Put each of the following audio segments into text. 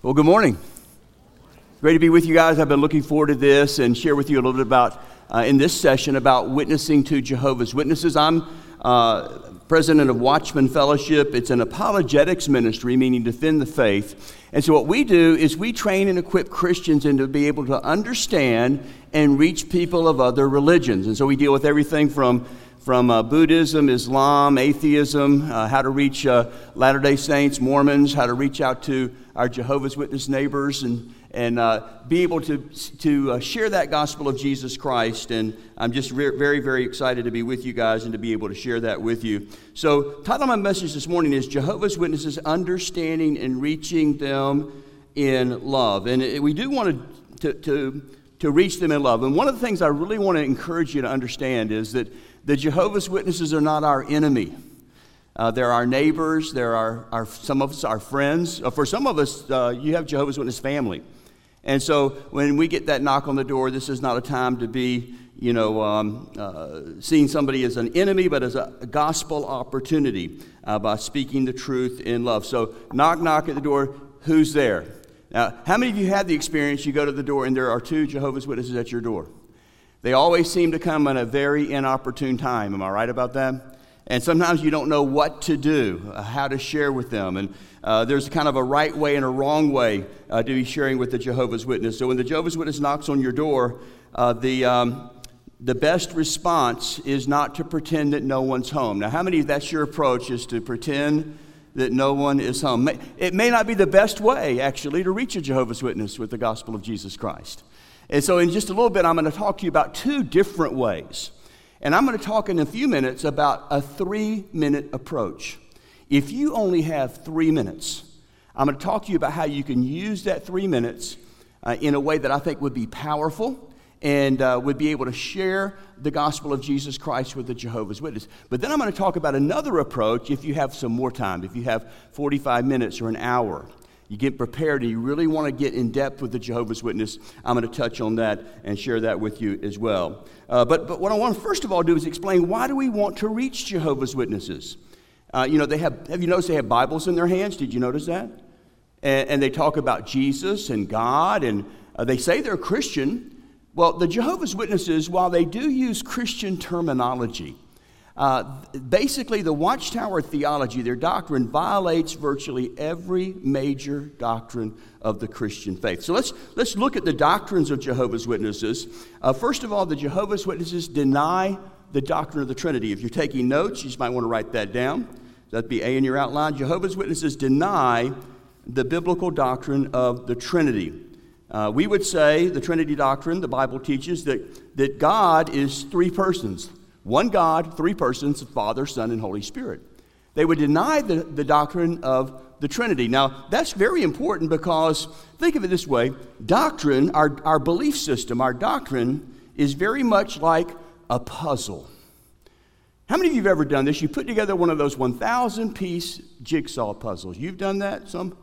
Well, good morning. Great to be with you guys. I've been looking forward to this and share with you a little bit about, uh, in this session, about witnessing to Jehovah's Witnesses. I'm uh, president of Watchman Fellowship. It's an apologetics ministry, meaning defend the faith. And so, what we do is we train and equip Christians into be able to understand and reach people of other religions. And so, we deal with everything from from uh, Buddhism, Islam, atheism, uh, how to reach uh, Latter day Saints, Mormons, how to reach out to our Jehovah's Witness neighbors and, and uh, be able to, to uh, share that gospel of Jesus Christ. And I'm just re- very, very excited to be with you guys and to be able to share that with you. So, title of my message this morning is Jehovah's Witnesses Understanding and Reaching Them in Love. And it, we do want to, to, to reach them in love. And one of the things I really want to encourage you to understand is that the Jehovah's Witnesses are not our enemy. Uh, they're our neighbors. They're our, our, some of us our friends. Uh, for some of us, uh, you have Jehovah's Witness family. And so when we get that knock on the door, this is not a time to be, you know, um, uh, seeing somebody as an enemy, but as a, gospel opportunity uh, by speaking the truth in love. So knock, knock at the door. Who's there? Now, how many of you had the experience you go to the door and there are two Jehovah's Witnesses at your door? They always seem to come at a very inopportune time. Am I right about that? And sometimes you don't know what to do, uh, how to share with them. And uh, there's kind of a right way and a wrong way uh, to be sharing with the Jehovah's Witness. So when the Jehovah's Witness knocks on your door, uh, the, um, the best response is not to pretend that no one's home. Now, how many of that's your approach is to pretend that no one is home? It may not be the best way, actually, to reach a Jehovah's Witness with the gospel of Jesus Christ. And so, in just a little bit, I'm going to talk to you about two different ways and I'm going to talk in a few minutes about a three minute approach. If you only have three minutes, I'm going to talk to you about how you can use that three minutes uh, in a way that I think would be powerful and uh, would be able to share the gospel of Jesus Christ with the Jehovah's Witness. But then I'm going to talk about another approach if you have some more time, if you have 45 minutes or an hour you get prepared and you really want to get in depth with the Jehovah's Witness, I'm going to touch on that and share that with you as well. Uh, but, but what I want to first of all do is explain why do we want to reach Jehovah's Witnesses? Uh, you know, they have, have you noticed they have Bibles in their hands? Did you notice that? And, and they talk about Jesus and God, and uh, they say they're Christian. Well, the Jehovah's Witnesses, while they do use Christian terminology, uh, basically, the Watchtower theology, their doctrine, violates virtually every major doctrine of the Christian faith. So let's, let's look at the doctrines of Jehovah's Witnesses. Uh, first of all, the Jehovah's Witnesses deny the doctrine of the Trinity. If you're taking notes, you might want to write that down. That'd be A in your outline. Jehovah's Witnesses deny the biblical doctrine of the Trinity. Uh, we would say the Trinity doctrine, the Bible teaches that, that God is three persons one God, three persons, Father, Son, and Holy Spirit. They would deny the, the doctrine of the Trinity. Now, that's very important because think of it this way doctrine, our, our belief system, our doctrine is very much like a puzzle. How many of you have ever done this? You put together one of those 1,000 piece jigsaw puzzles. You've done that? Some?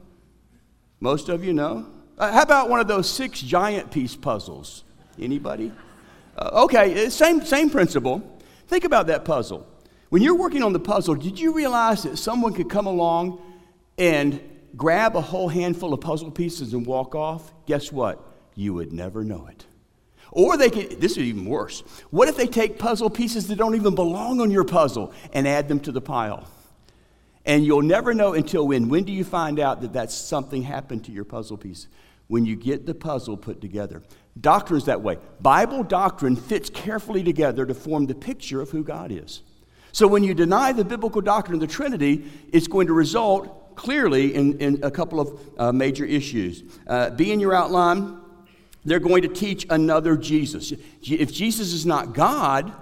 Most of you know? Uh, how about one of those six giant piece puzzles? Anybody? Uh, okay, same, same principle. Think about that puzzle. When you're working on the puzzle, did you realize that someone could come along and grab a whole handful of puzzle pieces and walk off? Guess what? You would never know it. Or they could, this is even worse. What if they take puzzle pieces that don't even belong on your puzzle and add them to the pile? And you'll never know until when. When do you find out that that's something happened to your puzzle piece? When you get the puzzle put together. Doctrine's that way. Bible doctrine fits carefully together to form the picture of who God is. So when you deny the biblical doctrine of the Trinity, it's going to result clearly in, in a couple of uh, major issues. Uh, be in your outline, they're going to teach another Jesus. If Jesus is not God,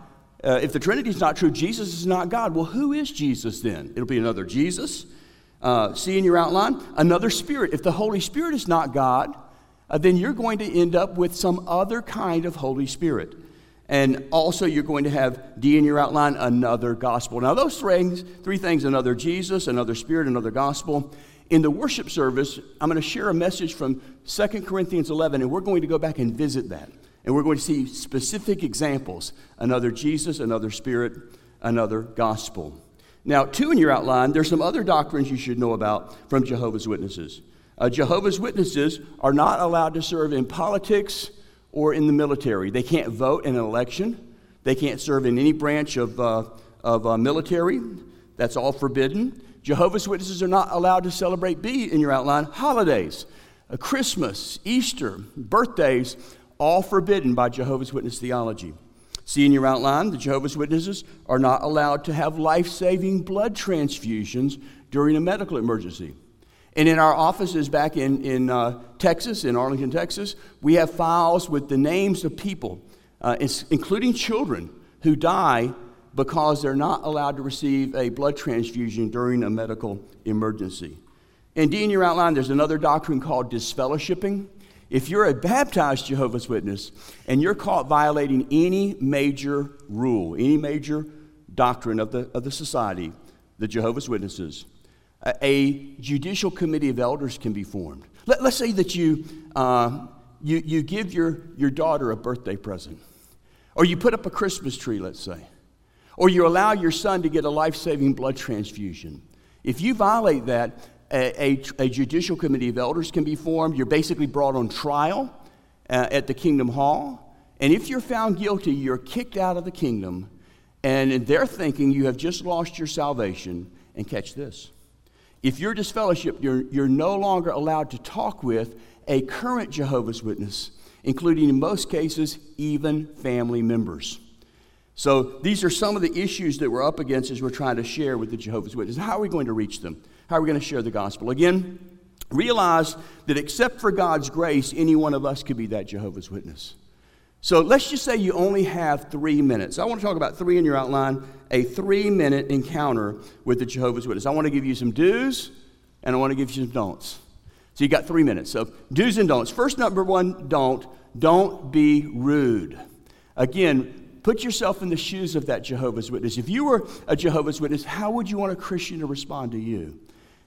uh, if the Trinity is not true, Jesus is not God. Well, who is Jesus then? It'll be another Jesus. Uh, see in your outline, another Spirit. If the Holy Spirit is not God, uh, then you're going to end up with some other kind of Holy Spirit. And also, you're going to have D in your outline, another gospel. Now, those things, three things another Jesus, another Spirit, another gospel. In the worship service, I'm going to share a message from 2 Corinthians 11, and we're going to go back and visit that. And we're going to see specific examples another Jesus, another Spirit, another gospel. Now, two in your outline, there's some other doctrines you should know about from Jehovah's Witnesses. Uh, Jehovah's Witnesses are not allowed to serve in politics or in the military. They can't vote in an election. They can't serve in any branch of, uh, of uh, military. That's all forbidden. Jehovah's Witnesses are not allowed to celebrate, B in your outline, holidays. Uh, Christmas, Easter, birthdays, all forbidden by Jehovah's Witness theology. See in your outline, the Jehovah's Witnesses are not allowed to have life saving blood transfusions during a medical emergency. And in our offices back in, in uh, Texas, in Arlington, Texas, we have files with the names of people, uh, including children, who die because they're not allowed to receive a blood transfusion during a medical emergency. And in your outline, there's another doctrine called disfellowshipping. If you're a baptized Jehovah's Witness and you're caught violating any major rule, any major doctrine of the, of the society, the Jehovah's Witnesses, a judicial committee of elders can be formed. Let, us say that you, uh, you, you give your, your daughter a birthday present, or you put up a Christmas tree, let's say, or you allow your son to get a life saving blood transfusion. If you violate that, a, a, a, judicial committee of elders can be formed. You're basically brought on trial uh, at the kingdom hall. And if you're found guilty, you're kicked out of the kingdom. And in their thinking, you have just lost your salvation. And catch this if you're disfellowshipped, you're, you're no longer allowed to talk with a current Jehovah's Witness, including in most cases, even family members. So these are some of the issues that we're up against as we're trying to share with the Jehovah's Witnesses. How are we going to reach them? How are we going to share the gospel? Again, realize that except for God's grace, any one of us could be that Jehovah's Witness. So let's just say you only have three minutes. I want to talk about three in your outline a three minute encounter with the Jehovah's Witness. I want to give you some do's and I want to give you some don'ts. So you got three minutes. So do's and don'ts. First, number one, don't. Don't be rude. Again, put yourself in the shoes of that Jehovah's Witness. If you were a Jehovah's Witness, how would you want a Christian to respond to you?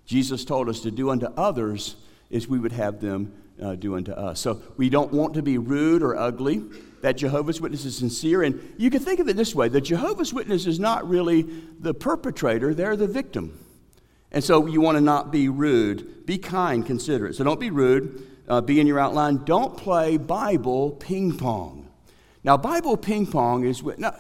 Jesus told us to do unto others as we would have them uh, do unto us. So we don't want to be rude or ugly. That Jehovah's Witness is sincere. And you can think of it this way the Jehovah's Witness is not really the perpetrator, they're the victim. And so you want to not be rude. Be kind, considerate. So don't be rude. Uh, be in your outline. Don't play Bible ping pong. Now, Bible ping pong is. Now,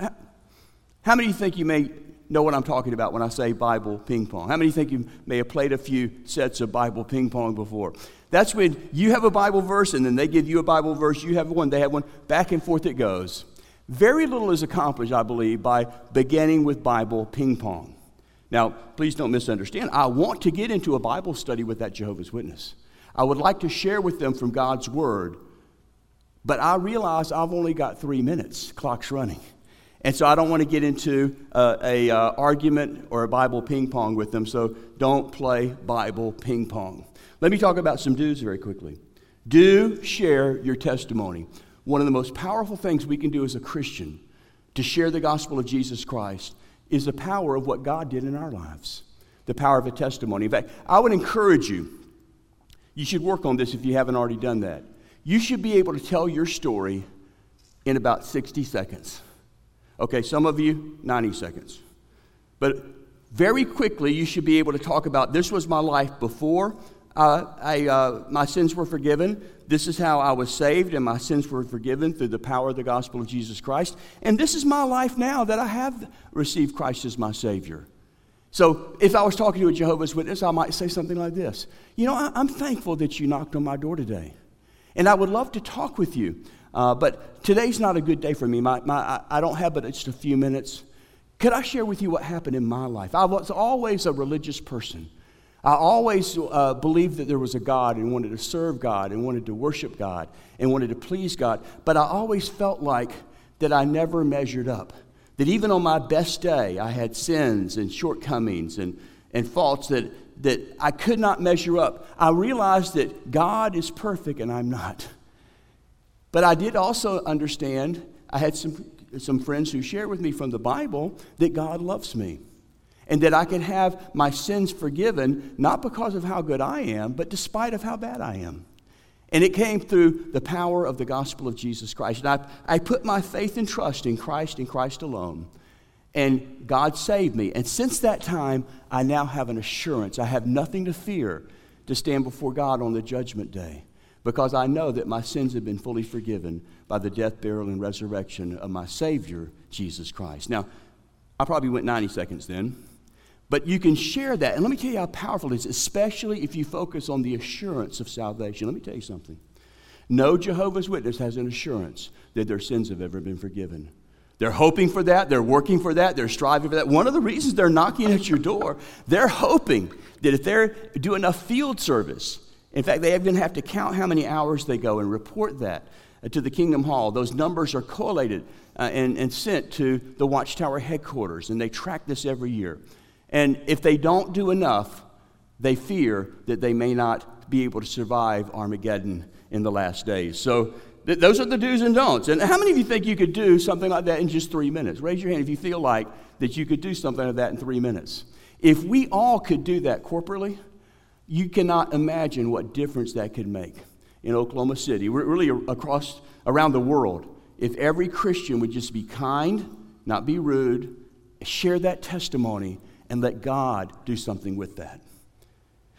how many of you think you may know what I'm talking about when I say Bible ping pong? How many think you may have played a few sets of Bible ping pong before? That's when you have a Bible verse and then they give you a Bible verse, you have one, they have one, back and forth it goes. Very little is accomplished, I believe, by beginning with Bible ping pong. Now, please don't misunderstand. I want to get into a Bible study with that Jehovah's Witness. I would like to share with them from God's Word, but I realize I've only got three minutes, clock's running. And so I don't want to get into uh, a uh, argument or a Bible ping pong with them, so don't play Bible ping pong. Let me talk about some do's very quickly. Do share your testimony. One of the most powerful things we can do as a Christian to share the gospel of Jesus Christ is the power of what God did in our lives, the power of a testimony. In fact, I would encourage you, you should work on this if you haven't already done that. You should be able to tell your story in about 60 seconds. Okay, some of you, 90 seconds. But very quickly, you should be able to talk about this was my life before, uh, I, uh, my sins were forgiven. This is how I was saved, and my sins were forgiven through the power of the gospel of Jesus Christ. And this is my life now that I have received Christ as my Savior. So, if I was talking to a Jehovah's Witness, I might say something like this You know, I, am thankful that you knocked on my door today. And I would love to talk with you. Uh, but today's not a good day for me. My, my, I, don't have but just a few minutes. Could I share with you what happened in my life? I was always a religious person. I always uh, believed that there was a God and wanted to serve God and wanted to worship God and wanted to please God, but I always felt like that I never measured up. That even on my best day, I had sins and shortcomings and, and faults that, that I could not measure up. I realized that God is perfect and I'm not. But I did also understand, I had some, some friends who shared with me from the Bible that God loves me and that I can have my sins forgiven, not because of how good I am, but despite of how bad I am. And it came through the power of the gospel of Jesus Christ. And I, I put my faith and trust in Christ and Christ alone. And God saved me. And since that time, I now have an assurance. I have nothing to fear to stand before God on the judgment day because I know that my sins have been fully forgiven by the death, burial, and resurrection of my Savior, Jesus Christ. Now, I probably went 90 seconds then, but you can share that. And let me tell you how powerful it is, especially if you focus on the assurance of salvation. Let me tell you something. No Jehovah's Witness has an assurance that their sins have ever been forgiven. They're hoping for that, they're working for that, they're striving for that. One of the reasons they're knocking at your door, they're hoping that if they do enough field service, in fact, they even have to count how many hours they go and report that uh, to the Kingdom Hall. Those numbers are collated uh, and, and sent to the Watchtower headquarters, and they track this every year. And if they don't do enough, they fear that they may not be able to survive Armageddon in the last days. So th- those are the do's and don'ts. And how many of you think you could do something like that in just three minutes? Raise your hand if you feel like that you could do something like that in three minutes. If we all could do that corporately, you cannot imagine what difference that could make in Oklahoma City, really across around the world. If every Christian would just be kind, not be rude, share that testimony, and let God do something with that.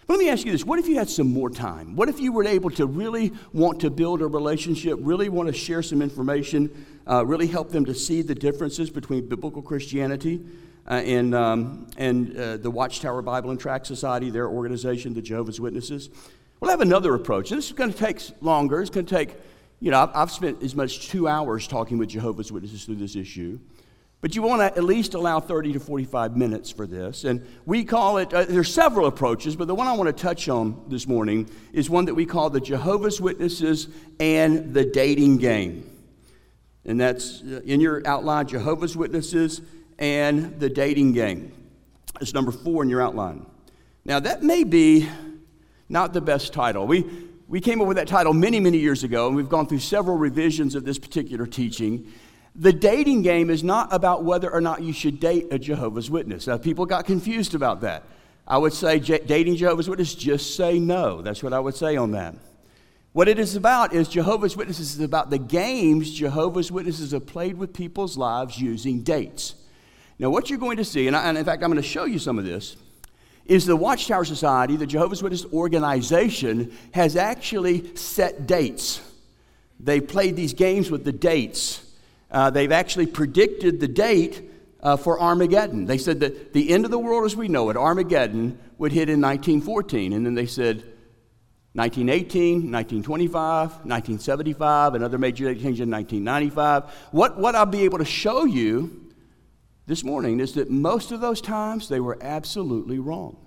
But let me ask you this what if you had some more time? What if you were able to really want to build a relationship, really want to share some information, uh, really help them to see the differences between biblical Christianity uh, and, um, and uh, the Watchtower Bible and Tract Society, their organization, the Jehovah's Witnesses? We'll have another approach. This is going to take longer. It's going to take, you know, I've, I've spent as much two hours talking with Jehovah's Witnesses through this issue. But you want to at least allow 30 to 45 minutes for this. And we call it, uh, there's several approaches, but the one I want to touch on this morning is one that we call the Jehovah's Witnesses and the dating game. And that's uh, in your outline Jehovah's Witnesses and the dating game. It's number four in your outline. Now, that may be not the best title. We, we came up with that title many, many years ago, and we've gone through several revisions of this particular teaching. The dating game is not about whether or not you should date a Jehovah's Witness. Now, people got confused about that. I would say J- dating Jehovah's Witness, just say no. That's what I would say on that. What it is about is Jehovah's Witnesses is about the games Jehovah's Witnesses have played with people's lives using dates. Now, what you're going to see, and, I, and in fact, I'm going to show you some of this, is the Watchtower Society, the Jehovah's Witness organization, has actually set dates. They've played these games with the dates. Uh, they've actually predicted the date uh, for Armageddon. They said that the end of the world as we know it, Armageddon, would hit in 1914. And then they said 1918, 1925, 1975, another major change in 1995. What, what I'll be able to show you this morning is that most of those times they were absolutely wrong.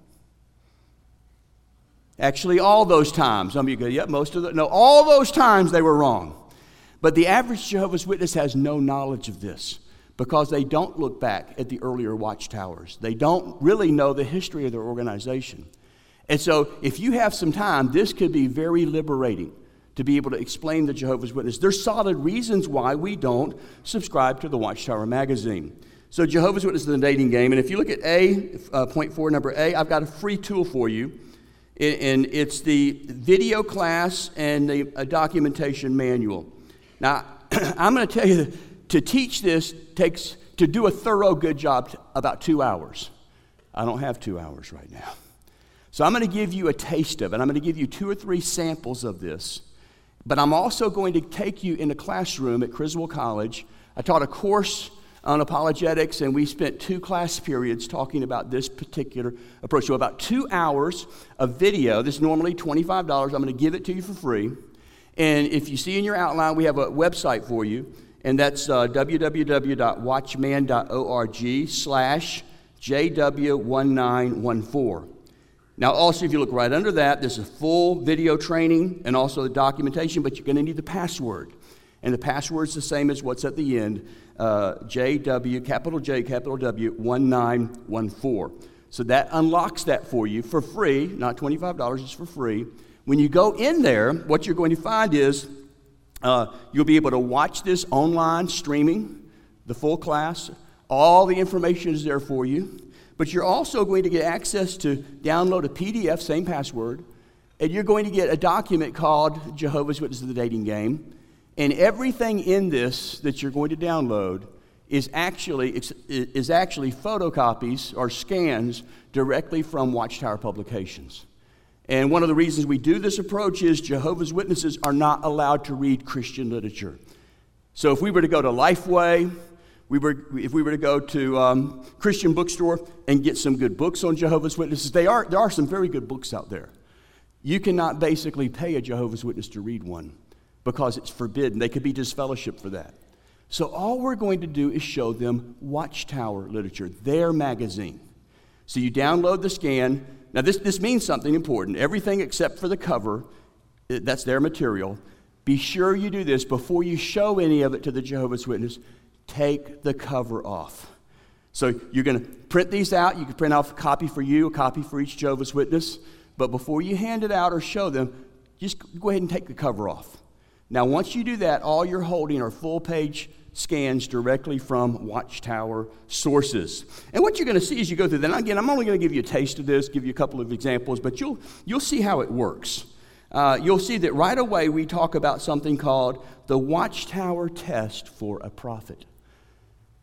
Actually, all those times. Some of you go, yep, most of the, no, all those times they were wrong. But the average Jehovah's Witness has no knowledge of this because they don't look back at the earlier watchtowers. They don't really know the history of their organization. And so, if you have some time, this could be very liberating to be able to explain the Jehovah's Witness. There's solid reasons why we don't subscribe to the Watchtower magazine. So, Jehovah's Witness is the dating game. And if you look at A, uh, point four, number A, I've got a free tool for you. And it's the video class and the documentation manual. Now, I'm going to tell you to teach this takes, to do a thorough good job, about two hours. I don't have two hours right now. So I'm going to give you a taste of it. I'm going to give you two or three samples of this. But I'm also going to take you in a classroom at Criswell College. I taught a course on apologetics, and we spent two class periods talking about this particular approach. So, about two hours of video. This is normally $25. I'm going to give it to you for free. And if you see in your outline, we have a website for you, and that's uh, www.watchman.org slash JW1914. Now, also, if you look right under that, there's a full video training and also the documentation, but you're going to need the password. And the password's the same as what's at the end uh, JW, capital J, capital W, 1914. So that unlocks that for you for free, not $25, it's for free. When you go in there, what you're going to find is uh, you'll be able to watch this online streaming, the full class. All the information is there for you. But you're also going to get access to download a PDF, same password, and you're going to get a document called Jehovah's Witnesses of the Dating Game. And everything in this that you're going to download is actually, is actually photocopies or scans directly from Watchtower Publications. And one of the reasons we do this approach is Jehovah's Witnesses are not allowed to read Christian literature. So if we were to go to Lifeway, we were, if we were to go to um, Christian bookstore and get some good books on Jehovah's Witnesses, they are, there are some very good books out there. You cannot basically pay a Jehovah's Witness to read one because it's forbidden. They could be disfellowshipped for that. So all we're going to do is show them Watchtower literature, their magazine. So you download the scan. Now, this, this means something important. Everything except for the cover, eh, that's their material. Be sure you do this before you show any of it to the Jehovah's Witness. Take the cover off. So you're going to print these out. You can print off a copy for you, a copy for each Jehovah's Witness. But before you hand it out or show them, just go ahead and take the cover off. Now, once you do that, all you're holding are full page scans directly from Watchtower sources. And what you're going to see as you go through that, again, I'm only going to give you a taste of this, give you a couple of examples, but you'll, you'll see how it works. Uh, you'll see that right away we talk about something called the Watchtower test for a prophet.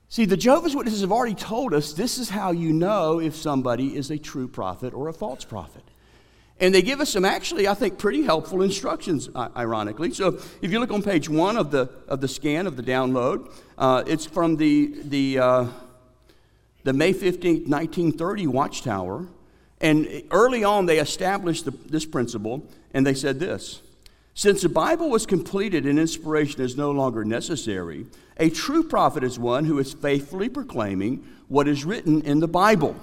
See, the Jehovah's Witnesses have already told us this is how you know if somebody is a true prophet or a false prophet. And they give us some actually, I think, pretty helpful instructions, ironically. So if you look on page one of the, of the scan of the download, uh, it's from the, the, uh, the May 15, 1930 Watchtower. And early on, they established the, this principle, and they said this Since the Bible was completed and inspiration is no longer necessary, a true prophet is one who is faithfully proclaiming what is written in the Bible.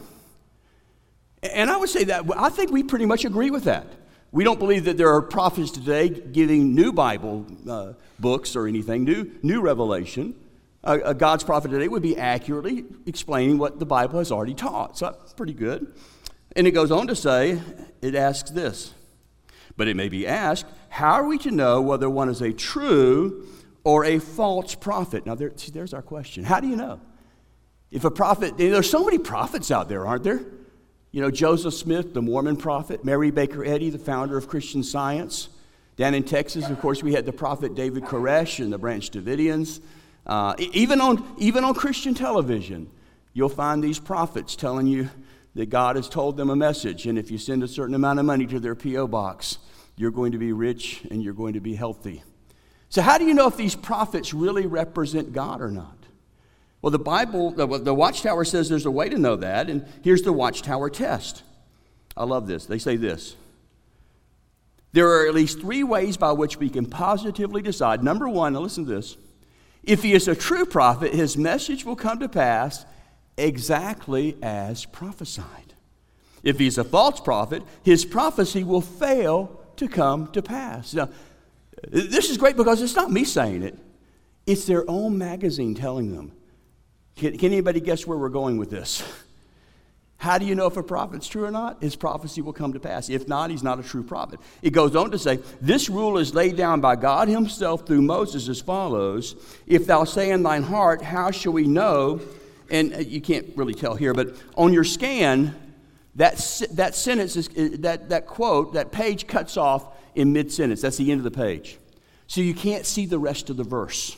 And I would say that I think we pretty much agree with that. We don't believe that there are prophets today giving new Bible uh, books or anything, new, new revelation. A God's prophet today would be accurately explaining what the Bible has already taught. So that's pretty good. And it goes on to say, it asks this. But it may be asked, how are we to know whether one is a true or a false prophet? Now, there, see, there's our question. How do you know? If a prophet, there's so many prophets out there, aren't there? You know, Joseph Smith, the Mormon prophet, Mary Baker Eddy, the founder of Christian Science. Down in Texas, of course, we had the prophet David Koresh and the Branch Davidians. Uh, even, on, even on Christian television, you'll find these prophets telling you that God has told them a message, and if you send a certain amount of money to their P.O. box, you're going to be rich and you're going to be healthy. So, how do you know if these prophets really represent God or not? Well, the Bible, the, Watchtower says there's a way to know that, and here's the Watchtower test. I love this. They say this There are at least three ways by which we can positively decide. Number one, now listen to this. If he is a true prophet, his message will come to pass exactly as prophesied. If he's a false prophet, his prophecy will fail to come to pass. Now, this is great because it's not me saying it, it's their own magazine telling them can, can anybody guess where we're going with this? How do you know if a prophet's true or not? His prophecy will come to pass. If not, he's not a true prophet. It goes on to say, This rule is laid down by God Himself through Moses as follows If thou say in thine heart, How shall we know? And uh, you can't really tell here, but on your scan, that, that sentence, is, uh, that, that quote, that page cuts off in mid sentence. That's the end of the page. So you can't see the rest of the verse.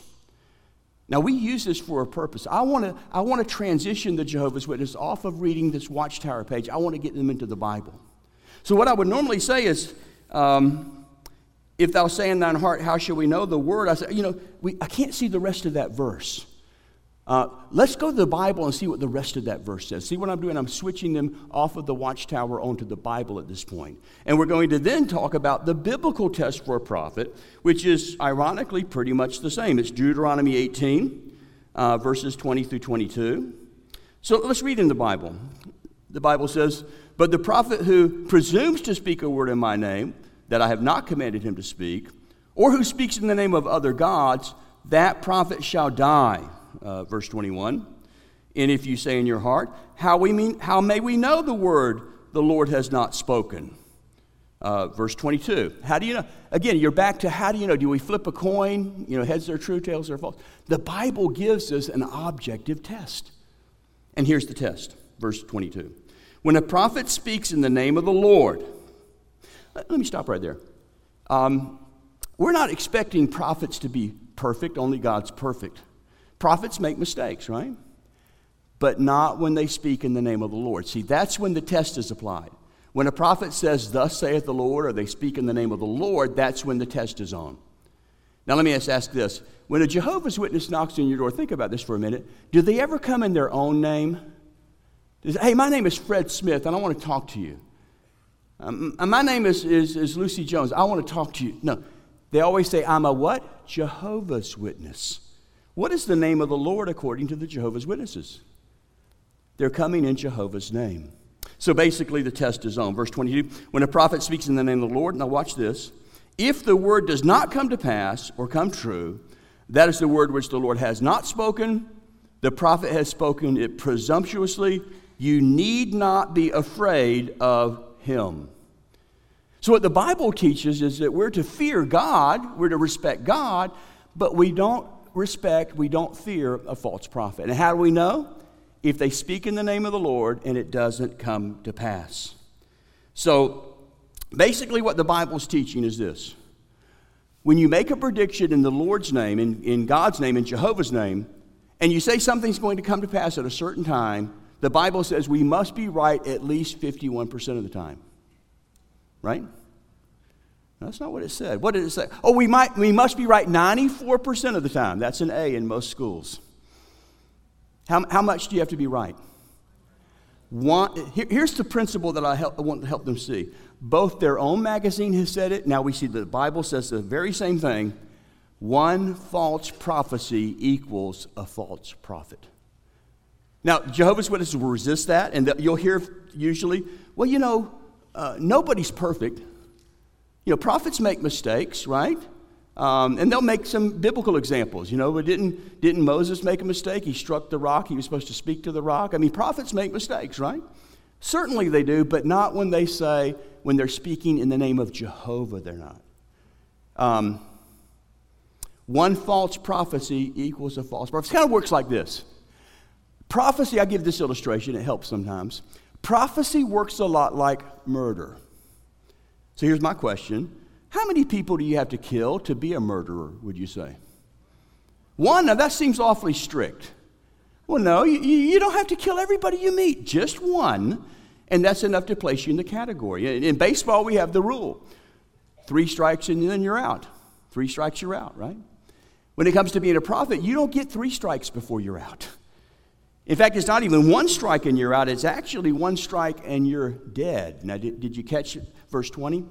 Now, we use this for a purpose. I want to I wanna transition the Jehovah's Witness off of reading this Watchtower page. I want to get them into the Bible. So, what I would normally say is, um, if thou say in thine heart, How shall we know the word? I say, You know, we, I can't see the rest of that verse. Uh, let's go to the Bible and see what the rest of that verse says. See what I'm doing? I'm switching them off of the watchtower onto the Bible at this point. And we're going to then talk about the biblical test for a prophet, which is ironically pretty much the same. It's Deuteronomy 18, uh, verses 20 through 22. So let's read in the Bible. The Bible says, But the prophet who presumes to speak a word in my name that I have not commanded him to speak, or who speaks in the name of other gods, that prophet shall die uh, verse 21. And if you say in your heart, how, we mean, how may we know the word the Lord has not spoken? Uh, verse 22. How do you know? Again, you're back to how do you know? Do we flip a coin? You know, heads are true, tails are false. The Bible gives us an objective test. And here's the test, verse 22. When a prophet speaks in the name of the Lord, let me stop right there. Um, we're not expecting prophets to be perfect, only God's perfect. Prophets make mistakes, right? But not when they speak in the name of the Lord. See, that's when the test is applied. When a prophet says, Thus saith the Lord, or they speak in the name of the Lord, that's when the test is on. Now, let me ask, ask this. When a Jehovah's Witness knocks on your door, think about this for a minute. Do they ever come in their own name? hey, my name is Fred Smith, and I want to talk to you. Um, my name is, is, is Lucy Jones. I want to talk to you. No, they always say, I'm a what? Jehovah's Witness. What is the name of the Lord according to the Jehovah's Witnesses? They're coming in Jehovah's name. So basically, the test is on. Verse 22 When a prophet speaks in the name of the Lord, now watch this. If the word does not come to pass or come true, that is the word which the Lord has not spoken. The prophet has spoken it presumptuously. You need not be afraid of him. So, what the Bible teaches is that we're to fear God, we're to respect God, but we don't respect, we don't fear a false prophet. And how do we know? If they speak in the name of the Lord and it doesn't come to pass. So, basically, what the Bible's teaching is this when you make a prediction in the Lord's name, in, in God's name, in Jehovah's name, and you say something's going to come to pass at a certain time, the Bible says we must be right at least 51% of the time. Right? That's not what it said. What did it say? Oh, we, might, we must be right 94% of the time. That's an A in most schools. How, how much do you have to be right? One, here, here's the principle that I, help, I want to help them see. Both their own magazine has said it. Now we see the Bible says the very same thing. One false prophecy equals a false prophet. Now, Jehovah's Witnesses will resist that, and you'll hear usually, well, you know, uh, nobody's perfect. You know, prophets make mistakes, right? Um, and they'll make some biblical examples. You know, but didn't, didn't Moses make a mistake? He struck the rock. He was supposed to speak to the rock. I mean, prophets make mistakes, right? Certainly they do, but not when they say, when they're speaking in the name of Jehovah, they're not. Um, one false prophecy equals a false prophecy. It kind of works like this. Prophecy, I give this illustration, it helps sometimes. Prophecy works a lot like murder. So here's my question How many people do you have to kill to be a murderer, would you say? One, now that seems awfully strict. Well, no, you, you don't have to kill everybody you meet, just one, and that's enough to place you in the category. In baseball, we have the rule three strikes and then you're out. Three strikes, you're out, right? When it comes to being a prophet, you don't get three strikes before you're out. In fact, it's not even one strike and you're out, it's actually one strike and you're dead. Now, did, did you catch verse 20?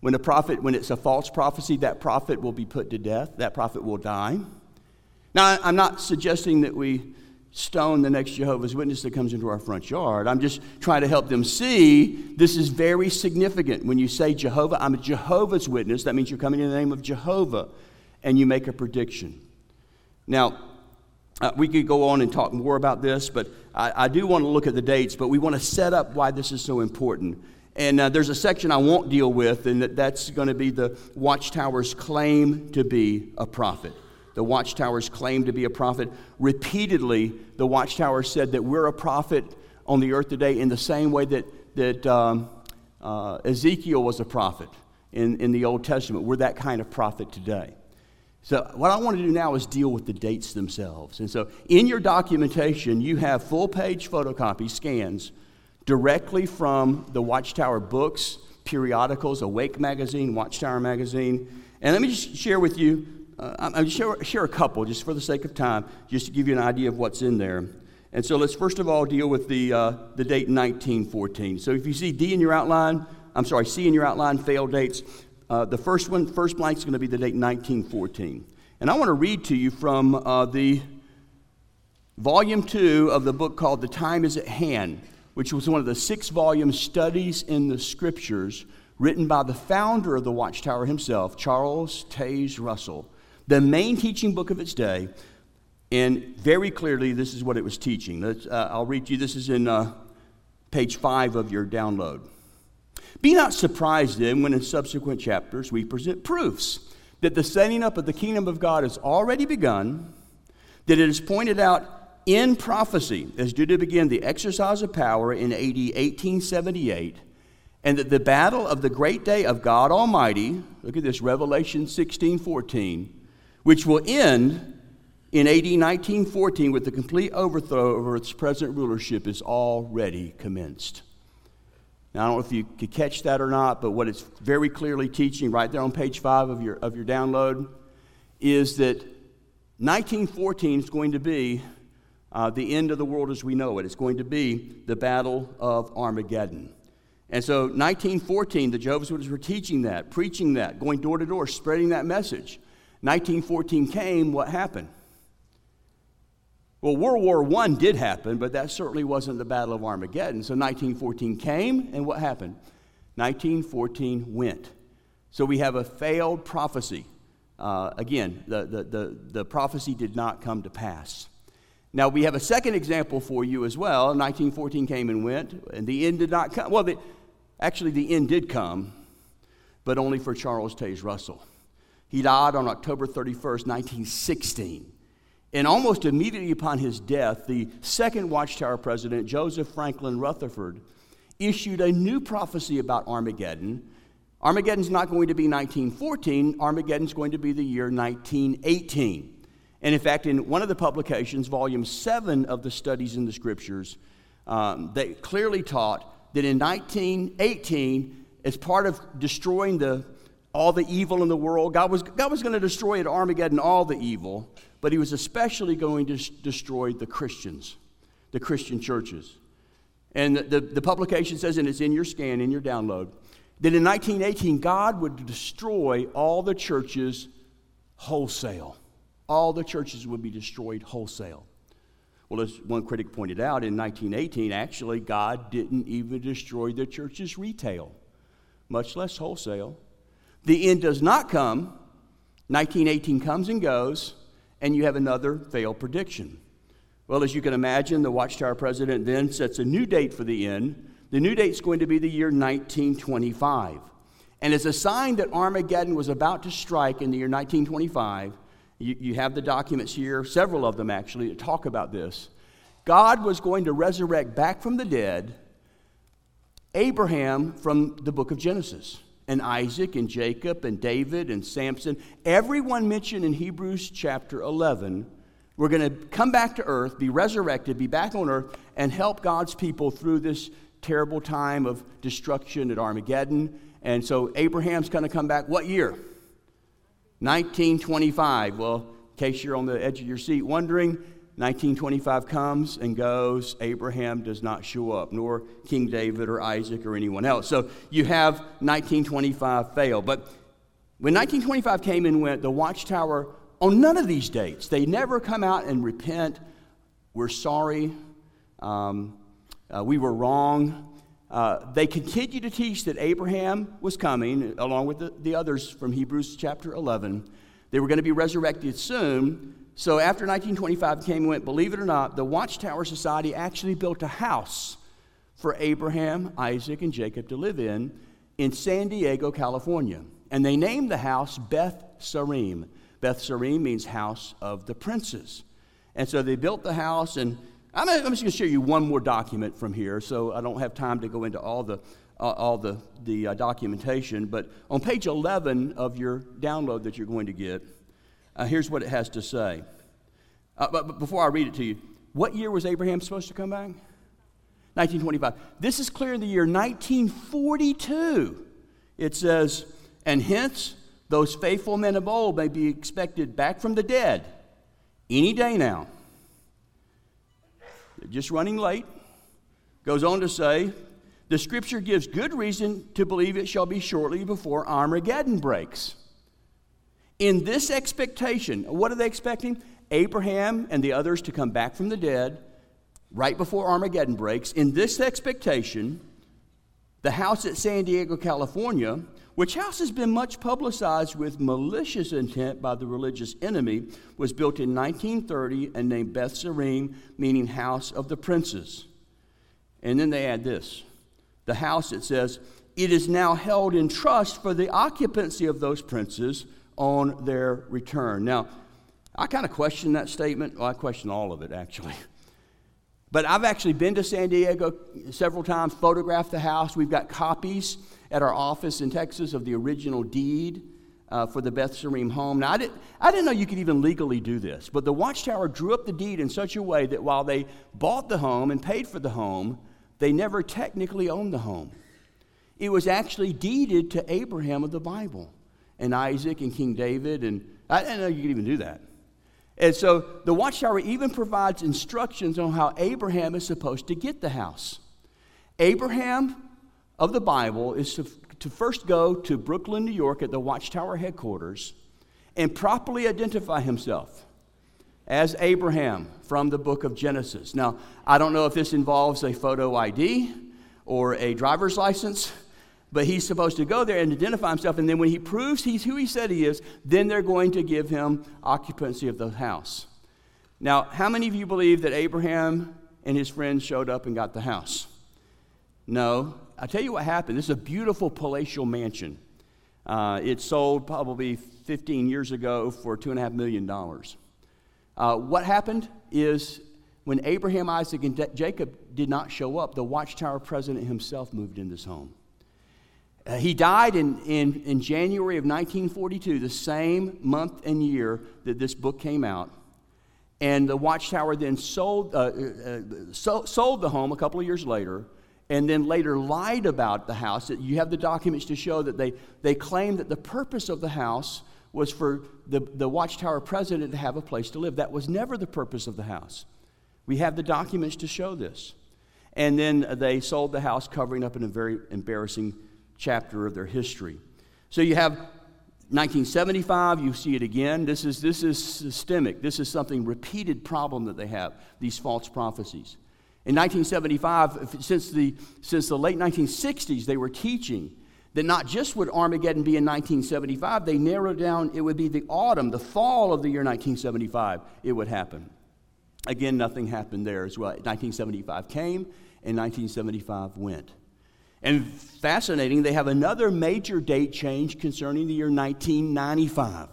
When a prophet, when it's a false prophecy, that prophet will be put to death, that prophet will die. Now, I'm not suggesting that we stone the next Jehovah's Witness that comes into our front yard. I'm just trying to help them see this is very significant. When you say Jehovah, I'm a Jehovah's Witness, that means you're coming in the name of Jehovah and you make a prediction. Now, uh, we could go on and talk more about this, but I, I, do want to look at the dates, but we want to set up why this is so important. And uh, there's a section I won't deal with, and that, that's going to be the Watchtower's claim to be a prophet. The Watchtower's claim to be a prophet. Repeatedly, the Watchtower said that we're a prophet on the earth today in the same way that, that um, uh, Ezekiel was a prophet in, in the Old Testament. We're that kind of prophet today. So, what I want to do now is deal with the dates themselves. And so, in your documentation, you have full page photocopy scans, directly from the Watchtower books, periodicals, Awake magazine, Watchtower magazine. And let me just share with you, uh, I'm share, share a couple just for the sake of time, just to give you an idea of what's in there. And so, let's first of all deal with the, uh, the date 1914. So, if you see D in your outline, I'm sorry, C in your outline, failed dates, uh, the first one, first blank is going to be the date 1914. And I want to read to you from uh, the volume two of the book called The Time is at Hand, which was one of the six volume studies in the scriptures written by the founder of the Watchtower himself, Charles Taze Russell. The main teaching book of its day, and very clearly, this is what it was teaching. Uh, I'll read you. This is in uh, page five of your download. Be not surprised then when in subsequent chapters we present proofs that the setting up of the kingdom of God has already begun, that it is pointed out in prophecy as due to begin the exercise of power in AD 1878, and that the battle of the great day of God Almighty, look at this, Revelation 16 14, which will end in AD 1914 with the complete overthrow over its present rulership, is already commenced. Now, I don't know if you could catch that or not, but what it's very clearly teaching right there on page five of your, of your download is that 1914 is going to be uh, the end of the world as we know it. It's going to be the Battle of Armageddon. And so, 1914, the Jehovah's Witnesses were teaching that, preaching that, going door to door, spreading that message. 1914 came, what happened? Well, World War I did happen, but that certainly wasn't the Battle of Armageddon. So 1914 came, and what happened? 1914 went. So we have a failed prophecy. Uh, again, the, the, the, the prophecy did not come to pass. Now, we have a second example for you as well. 1914 came and went, and the end did not come. Well, the, actually, the end did come, but only for Charles Taze Russell. He died on October 31st, 1916. And almost immediately upon his death, the second Watchtower president, Joseph Franklin Rutherford, issued a new prophecy about Armageddon. Armageddon's not going to be 1914, Armageddon's going to be the year 1918. And in fact, in one of the publications, volume seven of the Studies in the Scriptures, um, they clearly taught that in 1918, as part of destroying the, all the evil in the world, God was, God was going to destroy at Armageddon all the evil but he was especially going to destroy the Christians, the Christian churches. And the, the, the, publication says, and it's in your scan, in your download, that in 1918, God would destroy all the churches wholesale. All the churches would be destroyed wholesale. Well, as one critic pointed out, in 1918, actually, God didn't even destroy the churches retail, much less wholesale. The end does not come. 1918 comes and goes and you have another failed prediction. Well, as you can imagine, the Watchtower president then sets a new date for the end. The new date is going to be the year 1925. And as a sign that Armageddon was about to strike in the year 1925, you, you have the documents here, several of them actually, to talk about this. God was going to resurrect back from the dead Abraham from the book of Genesis and Isaac and Jacob and David and Samson, everyone mentioned in Hebrews chapter 11, we're going to come back to earth, be resurrected, be back on earth, and help God's people through this terrible time of destruction at Armageddon. And so Abraham's going to come back. What year? 1925. Well, in case you're on the edge of your seat wondering, 1925 comes and goes. Abraham does not show up, nor King David or Isaac or anyone else. So you have 1925 fail. But when 1925 came and went, the Watchtower, on none of these dates, they never come out and repent. We're sorry. Um, uh, we were wrong. Uh, they continue to teach that Abraham was coming, along with the, the others from Hebrews chapter 11. They were going to be resurrected soon. So after 1925 came and went, believe it or not, the Watchtower Society actually built a house for Abraham, Isaac, and Jacob to live in in San Diego, California. And they named the house Beth Sarim. Beth Sarim means house of the princes. And so they built the house, and I'm, I'm just going to show you one more document from here, so I don't have time to go into all the, uh, all the, the uh, documentation. But on page 11 of your download that you're going to get, uh, here's what it has to say. Uh, but, but before I read it to you, what year was Abraham supposed to come back? 1925. This is clear in the year 1942. It says, and hence those faithful men of old may be expected back from the dead any day now. Just running late. Goes on to say, the scripture gives good reason to believe it shall be shortly before Armageddon breaks. In this expectation, what are they expecting? Abraham and the others to come back from the dead right before Armageddon breaks. In this expectation, the house at San Diego, California, which house has been much publicized with malicious intent by the religious enemy, was built in 1930 and named Beth Sarim, meaning house of the princes. And then they add this the house, it says, it is now held in trust for the occupancy of those princes on their return. Now, I kind of question that statement. Well, I question all of it, actually. But I've actually been to San Diego several times, photographed the house. We've got copies at our office in Texas of the original deed uh, for the Beth Sarim home. Now, I, did, I didn't know you could even legally do this, but the Watchtower drew up the deed in such a way that while they bought the home and paid for the home, they never technically owned the home. It was actually deeded to Abraham of the Bible and Isaac and King David. And I didn't know you could even do that. And so the watchtower even provides instructions on how Abraham is supposed to get the house. Abraham of the Bible is to, to first go to Brooklyn, New York at the watchtower headquarters and properly identify himself as Abraham from the book of Genesis. Now, I don't know if this involves a photo ID or a driver's license, but he's supposed to go there and identify himself. And then when he proves he's who he said he is, then they're going to give him occupancy of the house. Now, how many of you believe that Abraham and his friends showed up and got the house? No. I'll tell you what happened. This is a beautiful palatial mansion. Uh, it sold probably 15 years ago for $2.5 million. Uh, what happened is when Abraham, Isaac, and Jacob did not show up, the Watchtower president himself moved in this home. Uh, he died in, in, in January of 1942, the same month and year that this book came out. And the Watchtower then sold, uh, uh, so, sold the home a couple of years later, and then later lied about the house. You have the documents to show that they, they claimed that the purpose of the house was for the, the Watchtower president to have a place to live. That was never the purpose of the house. We have the documents to show this. And then they sold the house, covering up in a very embarrassing chapter of their history. So you have 1975, you see it again. This is, this is systemic. This is something repeated problem that they have, these false prophecies. In 1975, since the, since the late 1960s, they were teaching that not just would Armageddon be in 1975, they narrowed down it would be the autumn, the fall of the year 1975, it would happen. Again, nothing happened there as well. 1975 came and 1975 went. And fascinating, they have another major date change concerning the year 1995.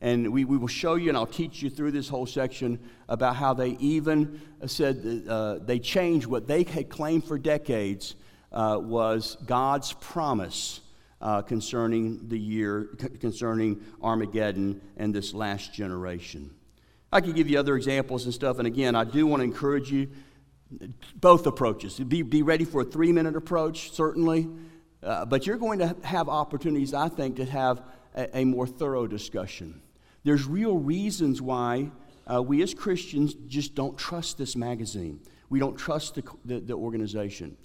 And we, we will show you, and I'll teach you through this whole section about how they even said uh, they changed what they had claimed for decades uh, was God's promise uh, concerning the year, c- concerning Armageddon and this last generation. I could give you other examples and stuff, and again, I do want to encourage you both approaches. Be, be ready for a three minute approach, certainly, uh, but you're going to have opportunities, I think, to have a, a more thorough discussion. There's real reasons why uh, we as Christians just don't trust this magazine. We don't trust the, the, the organization.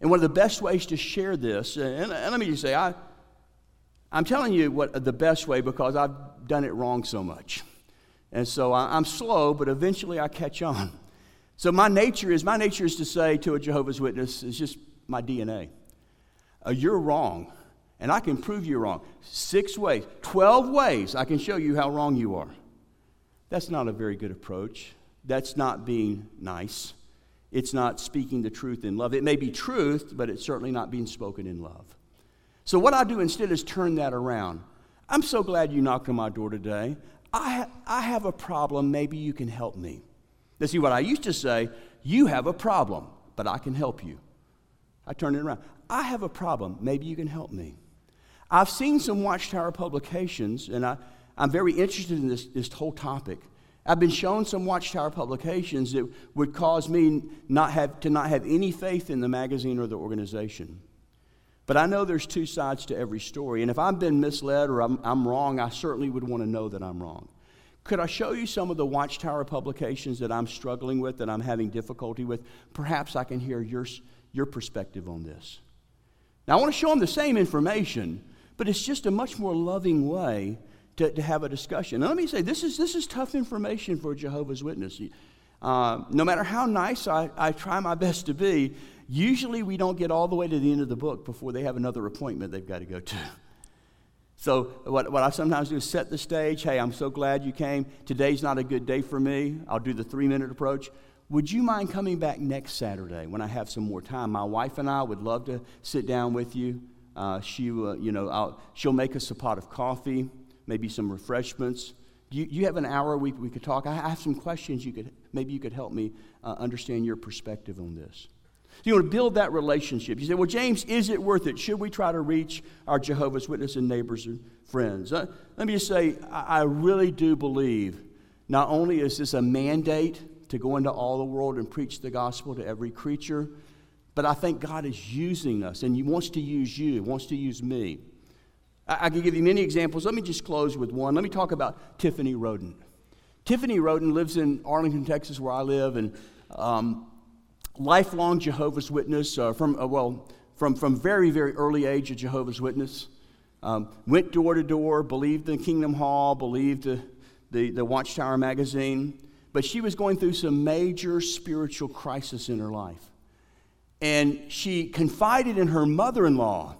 And one of the best ways to share this, and, and let me just say, I, I'm telling you what the best way because I've done it wrong so much. And so I, I'm slow, but eventually I catch on. So my nature is my nature is to say to a Jehovah's Witness, it's just my DNA. Uh, you're wrong, and I can prove you're wrong. Six ways, 12 ways I can show you how wrong you are. That's not a very good approach. That's not being nice. It's not speaking the truth in love. It may be truth, but it's certainly not being spoken in love. So, what I do instead is turn that around. I'm so glad you knocked on my door today. I, I have a problem. Maybe you can help me. Now, see, what I used to say, you have a problem, but I can help you. I turn it around. I have a problem. Maybe you can help me. I've seen some Watchtower publications, and I, I'm very interested in this, this whole topic. I've been shown some Watchtower publications that would cause me not have, to not have any faith in the magazine or the organization. But I know there's two sides to every story, and if I've been misled or I'm, I'm wrong, I certainly would want to know that I'm wrong. Could I show you some of the Watchtower publications that I'm struggling with, that I'm having difficulty with? Perhaps I can hear your, your perspective on this. Now, I want to show them the same information, but it's just a much more loving way to, to have a discussion. Now, let me say this is, this is tough information for Jehovah's Witness. Uh, no matter how nice I, I try my best to be, usually we don't get all the way to the end of the book before they have another appointment they've got to go to. So, what, what I sometimes do is set the stage. Hey, I'm so glad you came. Today's not a good day for me. I'll do the three minute approach. Would you mind coming back next Saturday when I have some more time? My wife and I would love to sit down with you. Uh, she, uh, you know, I'll, she'll make us a pot of coffee, maybe some refreshments. You, you have an hour we, we could talk. I have some questions you could, maybe you could help me uh, understand your perspective on this. You want to build that relationship. You say, well, James, is it worth it? Should we try to reach our Jehovah's Witness and neighbors and friends? Uh, let me just say, I, I really do believe not only is this a mandate to go into all the world and preach the gospel to every creature, But I think God is using us, and He wants to use you, wants to use me. I, I can give you many examples. Let me just close with one. Let me talk about Tiffany Roden. Tiffany Roden lives in Arlington, Texas, where I live, and um, lifelong Jehovah's Witness uh, from, uh, well, from, from very, very early age, a Jehovah's Witness. Um, went door to door, believed in Kingdom Hall, believed the, the, the Watchtower magazine, but she was going through some major spiritual crisis in her life. And she confided in her mother in law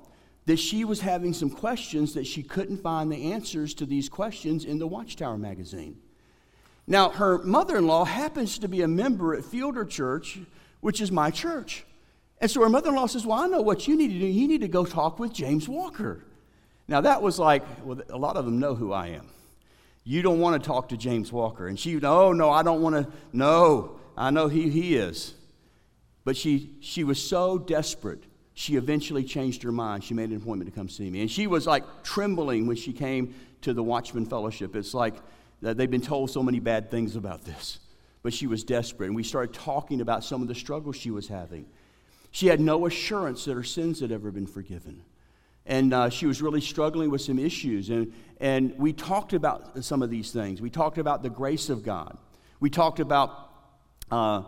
that she was having some questions that she couldn't find the answers to these questions in the Watchtower magazine. Now, her mother in law happens to be a member at Fielder Church, which is my church. And so her mother in law says, Well, I know what you need to do. You need to go talk with James Walker. Now, that was like, well, a lot of them know who I am. You don't want to talk to James Walker. And she, no, no, I don't want to. No, I know who he is. But she, she was so desperate, she eventually changed her mind. She made an appointment to come see me. And she was like trembling when she came to the Watchman Fellowship. It's like they've been told so many bad things about this. But she was desperate. And we started talking about some of the struggles she was having. She had no assurance that her sins had ever been forgiven. And uh, she was really struggling with some issues. And, and we talked about some of these things. We talked about the grace of God. We talked about, uh,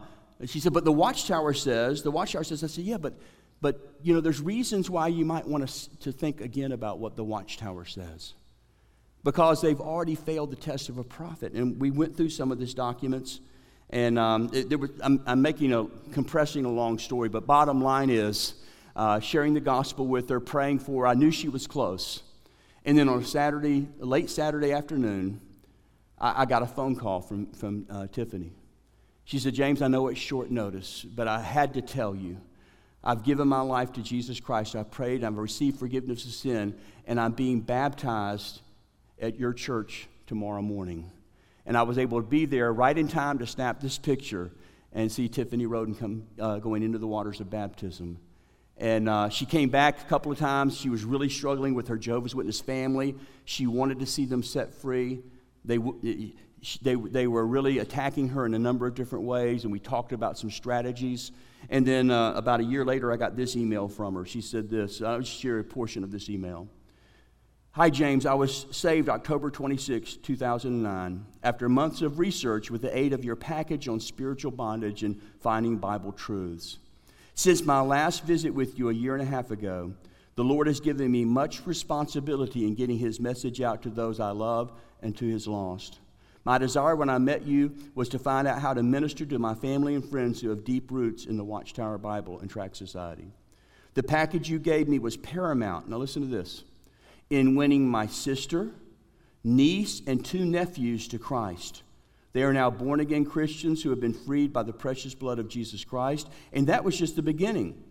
she said, but the watchtower says, the watchtower says, I said, yeah, but, but you know, there's reasons why you might want to, to think again about what the watchtower says. Because they've already failed the test of a prophet. And we went through some of these documents. And um, it, was, I'm, I'm, making a compressing a long story, but bottom line is uh, sharing the gospel with her, praying for her. I knew she was close. And then on a Saturday, late Saturday afternoon, I, I got a phone call from, from uh, Tiffany. She said, James, I know it's short notice, but I had to tell you. I've given my life to Jesus Christ. I prayed, I've received forgiveness of sin, and I'm being baptized at your church tomorrow morning and I was able to be there right in time to snap this picture and see Tiffany Roden come uh, going into the waters of baptism. And uh, she came back a couple of times. She was really struggling with her Jehovah's Witness family. She wanted to see them set free. They, they, they were really attacking her in a number of different ways, and we talked about some strategies. And then uh, about a year later, I got this email from her. She said this. I'll share a portion of this email. Hi, James. I was saved October 26, 2009, after months of research with the aid of your package on spiritual bondage and finding Bible truths. Since my last visit with you a year and a half ago, the Lord has given me much responsibility in getting His message out to those I love and to His lost. My desire when I met you was to find out how to minister to my family and friends who have deep roots in the Watchtower Bible and Tract Society. The package you gave me was paramount. Now, listen to this in winning my sister, niece, and two nephews to Christ. They are now born again Christians who have been freed by the precious blood of Jesus Christ. And that was just the beginning.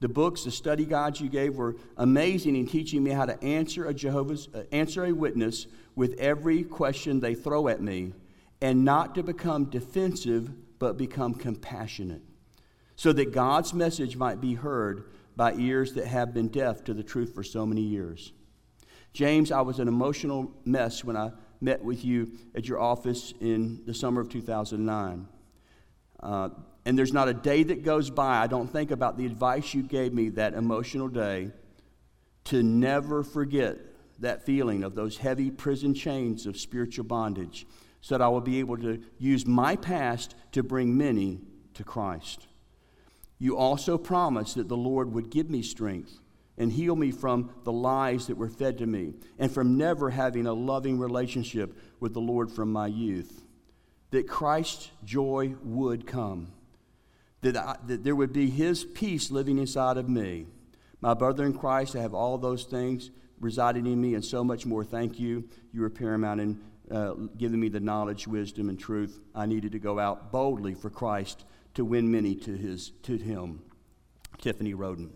The books, the study guides you gave were amazing in teaching me how to answer a Jehovah's uh, answer a witness with every question they throw at me and not to become defensive but become compassionate so that God's message might be heard by ears that have been deaf to the truth for so many years. James, I was an emotional mess when I met with you at your office in the summer of 2009. Uh, and there's not a day that goes by I don't think about the advice you gave me that emotional day to never forget that feeling of those heavy prison chains of spiritual bondage so that I will be able to use my past to bring many to Christ. You also promised that the Lord would give me strength and heal me from the lies that were fed to me and from never having a loving relationship with the Lord from my youth. That Christ's joy would come, that, I, that there would be His peace living inside of me. My brother in Christ, I have all those things residing in me and so much more. Thank you. You were paramount in uh, giving me the knowledge, wisdom, and truth I needed to go out boldly for Christ to win many to, his, to Him. Tiffany Roden.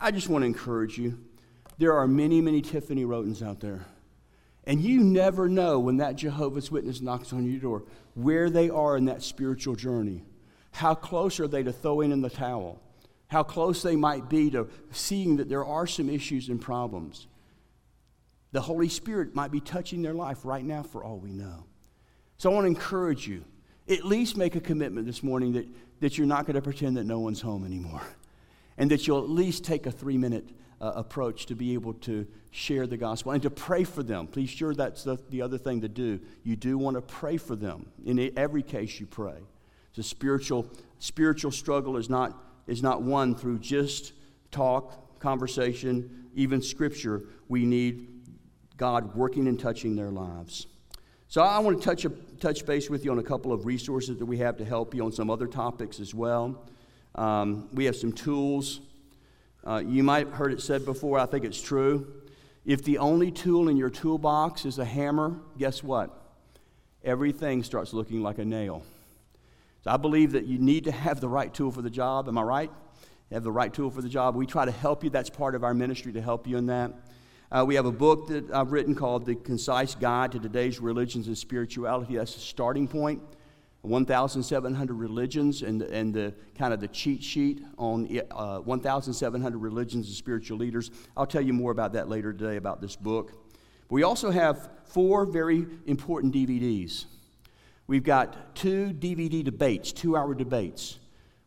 I just want to encourage you. There are many, many Tiffany Rodens out there. And you never know when that Jehovah's Witness knocks on your door where they are in that spiritual journey. How close are they to throwing in the towel? How close they might be to seeing that there are some issues and problems. The Holy Spirit might be touching their life right now for all we know. So I want to encourage you. At least make a commitment this morning that, that you're not going to pretend that no one's home anymore and that you'll at least take a three minute uh, approach to be able to share the gospel and to pray for them. Please sure that's the, the other thing to do. You do want to pray for them. In every case, you pray. The spiritual, spiritual struggle is not, is not won through just talk, conversation, even scripture. We need God working and touching their lives. So I want to touch, a, touch base with you on a couple of resources that we have to help you on some other topics as well. Um, we have some tools. Uh, you might have heard it said before, I think it's true. If the only tool in your toolbox is a hammer, guess what? Everything starts looking like a nail. So I believe that you need to have the right tool for the job. Am I right? Have the right tool for the job. We try to help you. That's part of our ministry to help you in that. Uh, we have a book that I've written called The Concise Guide to Today's Religions and Spirituality. That's a starting point. 1,700 religions and, and the kind of the cheat sheet on uh, 1,700 religions and spiritual leaders. I'll tell you more about that later today about this book. We also have four very important DVDs. We've got two DVD debates, two hour debates.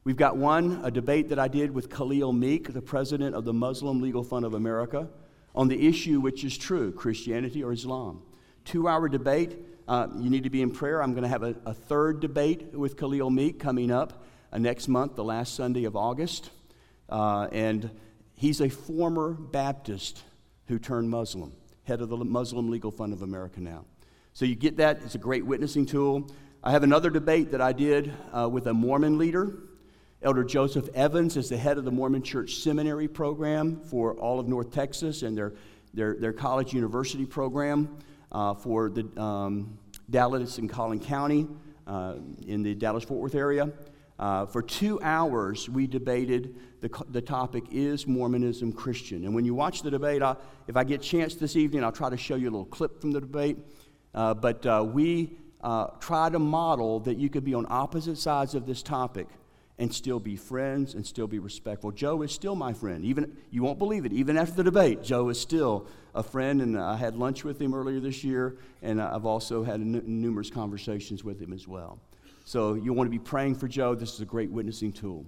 We've got one, a debate that I did with Khalil Meek, the president of the Muslim Legal Fund of America on the issue which is true Christianity or Islam. Two hour debate. Uh, you need to be in prayer. I'm going to have a, a, third debate with Khalil Meek coming up uh, next month, the last Sunday of August. Uh, and he's a former Baptist who turned Muslim, head of the Muslim Legal Fund of America now. So you get that. It's a great witnessing tool. I have another debate that I did uh, with a Mormon leader Elder Joseph Evans is the head of the Mormon Church Seminary program for all of North Texas and their, their, their college university program uh, for the um, Dallas and Collin County uh, in the Dallas Fort Worth area. Uh, for two hours, we debated the, the topic Is Mormonism Christian? And when you watch the debate, I, if I get chance this evening, I'll try to show you a little clip from the debate. Uh, but uh, we uh, try to model that you could be on opposite sides of this topic and still be friends and still be respectful. Joe is still my friend. Even you won't believe it. Even after the debate, Joe is still a friend, and I had lunch with him earlier this year, and I've also had n- numerous conversations with him as well. So you want to be praying for Joe. This is a great witnessing tool.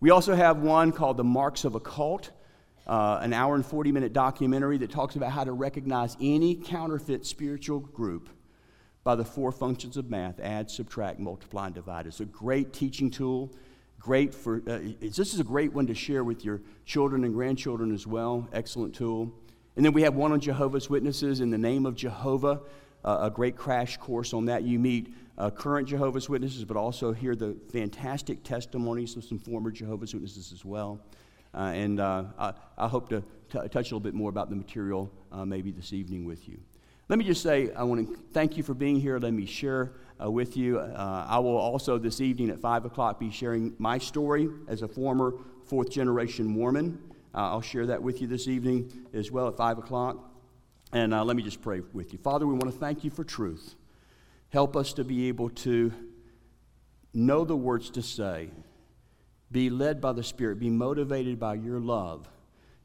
We also have one called The Marks of a Cult. Uh, an hour and 40 minute documentary that talks about how to recognize any counterfeit spiritual group by the four functions of math add, subtract, multiply, and divide. It's a great teaching tool great for, uh, this is a great one to share with your children and grandchildren as well. Excellent tool. And then we have one on Jehovah's Witnesses in the name of Jehovah, uh, a great crash course on that. You meet uh, current Jehovah's Witnesses, but also hear the fantastic testimonies of some former Jehovah's Witnesses as well. Uh, and uh, I, I, hope to t- touch a little bit more about the material uh, maybe this evening with you. Let me just say, I want to thank you for being here. Let me share uh, with you. Uh, I will also this evening at 5 o'clock be sharing my story as a former fourth generation Mormon. Uh, I'll share that with you this evening as well at 5 o'clock. And uh, let me just pray with you. Father, we want to thank you for truth. Help us to be able to know the words to say, be led by the Spirit, be motivated by your love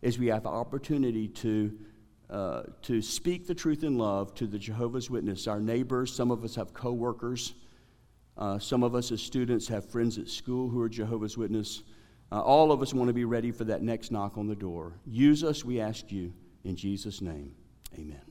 as we have the opportunity to uh, to speak the truth in love to the Jehovah's Witness, our neighbors. Some of us have coworkers. Uh, some of us as students have friends at school who are Jehovah's Witness. Uh, all of us want to be ready for that next knock on the door. Use us, we ask you, in Jesus' name. Amen.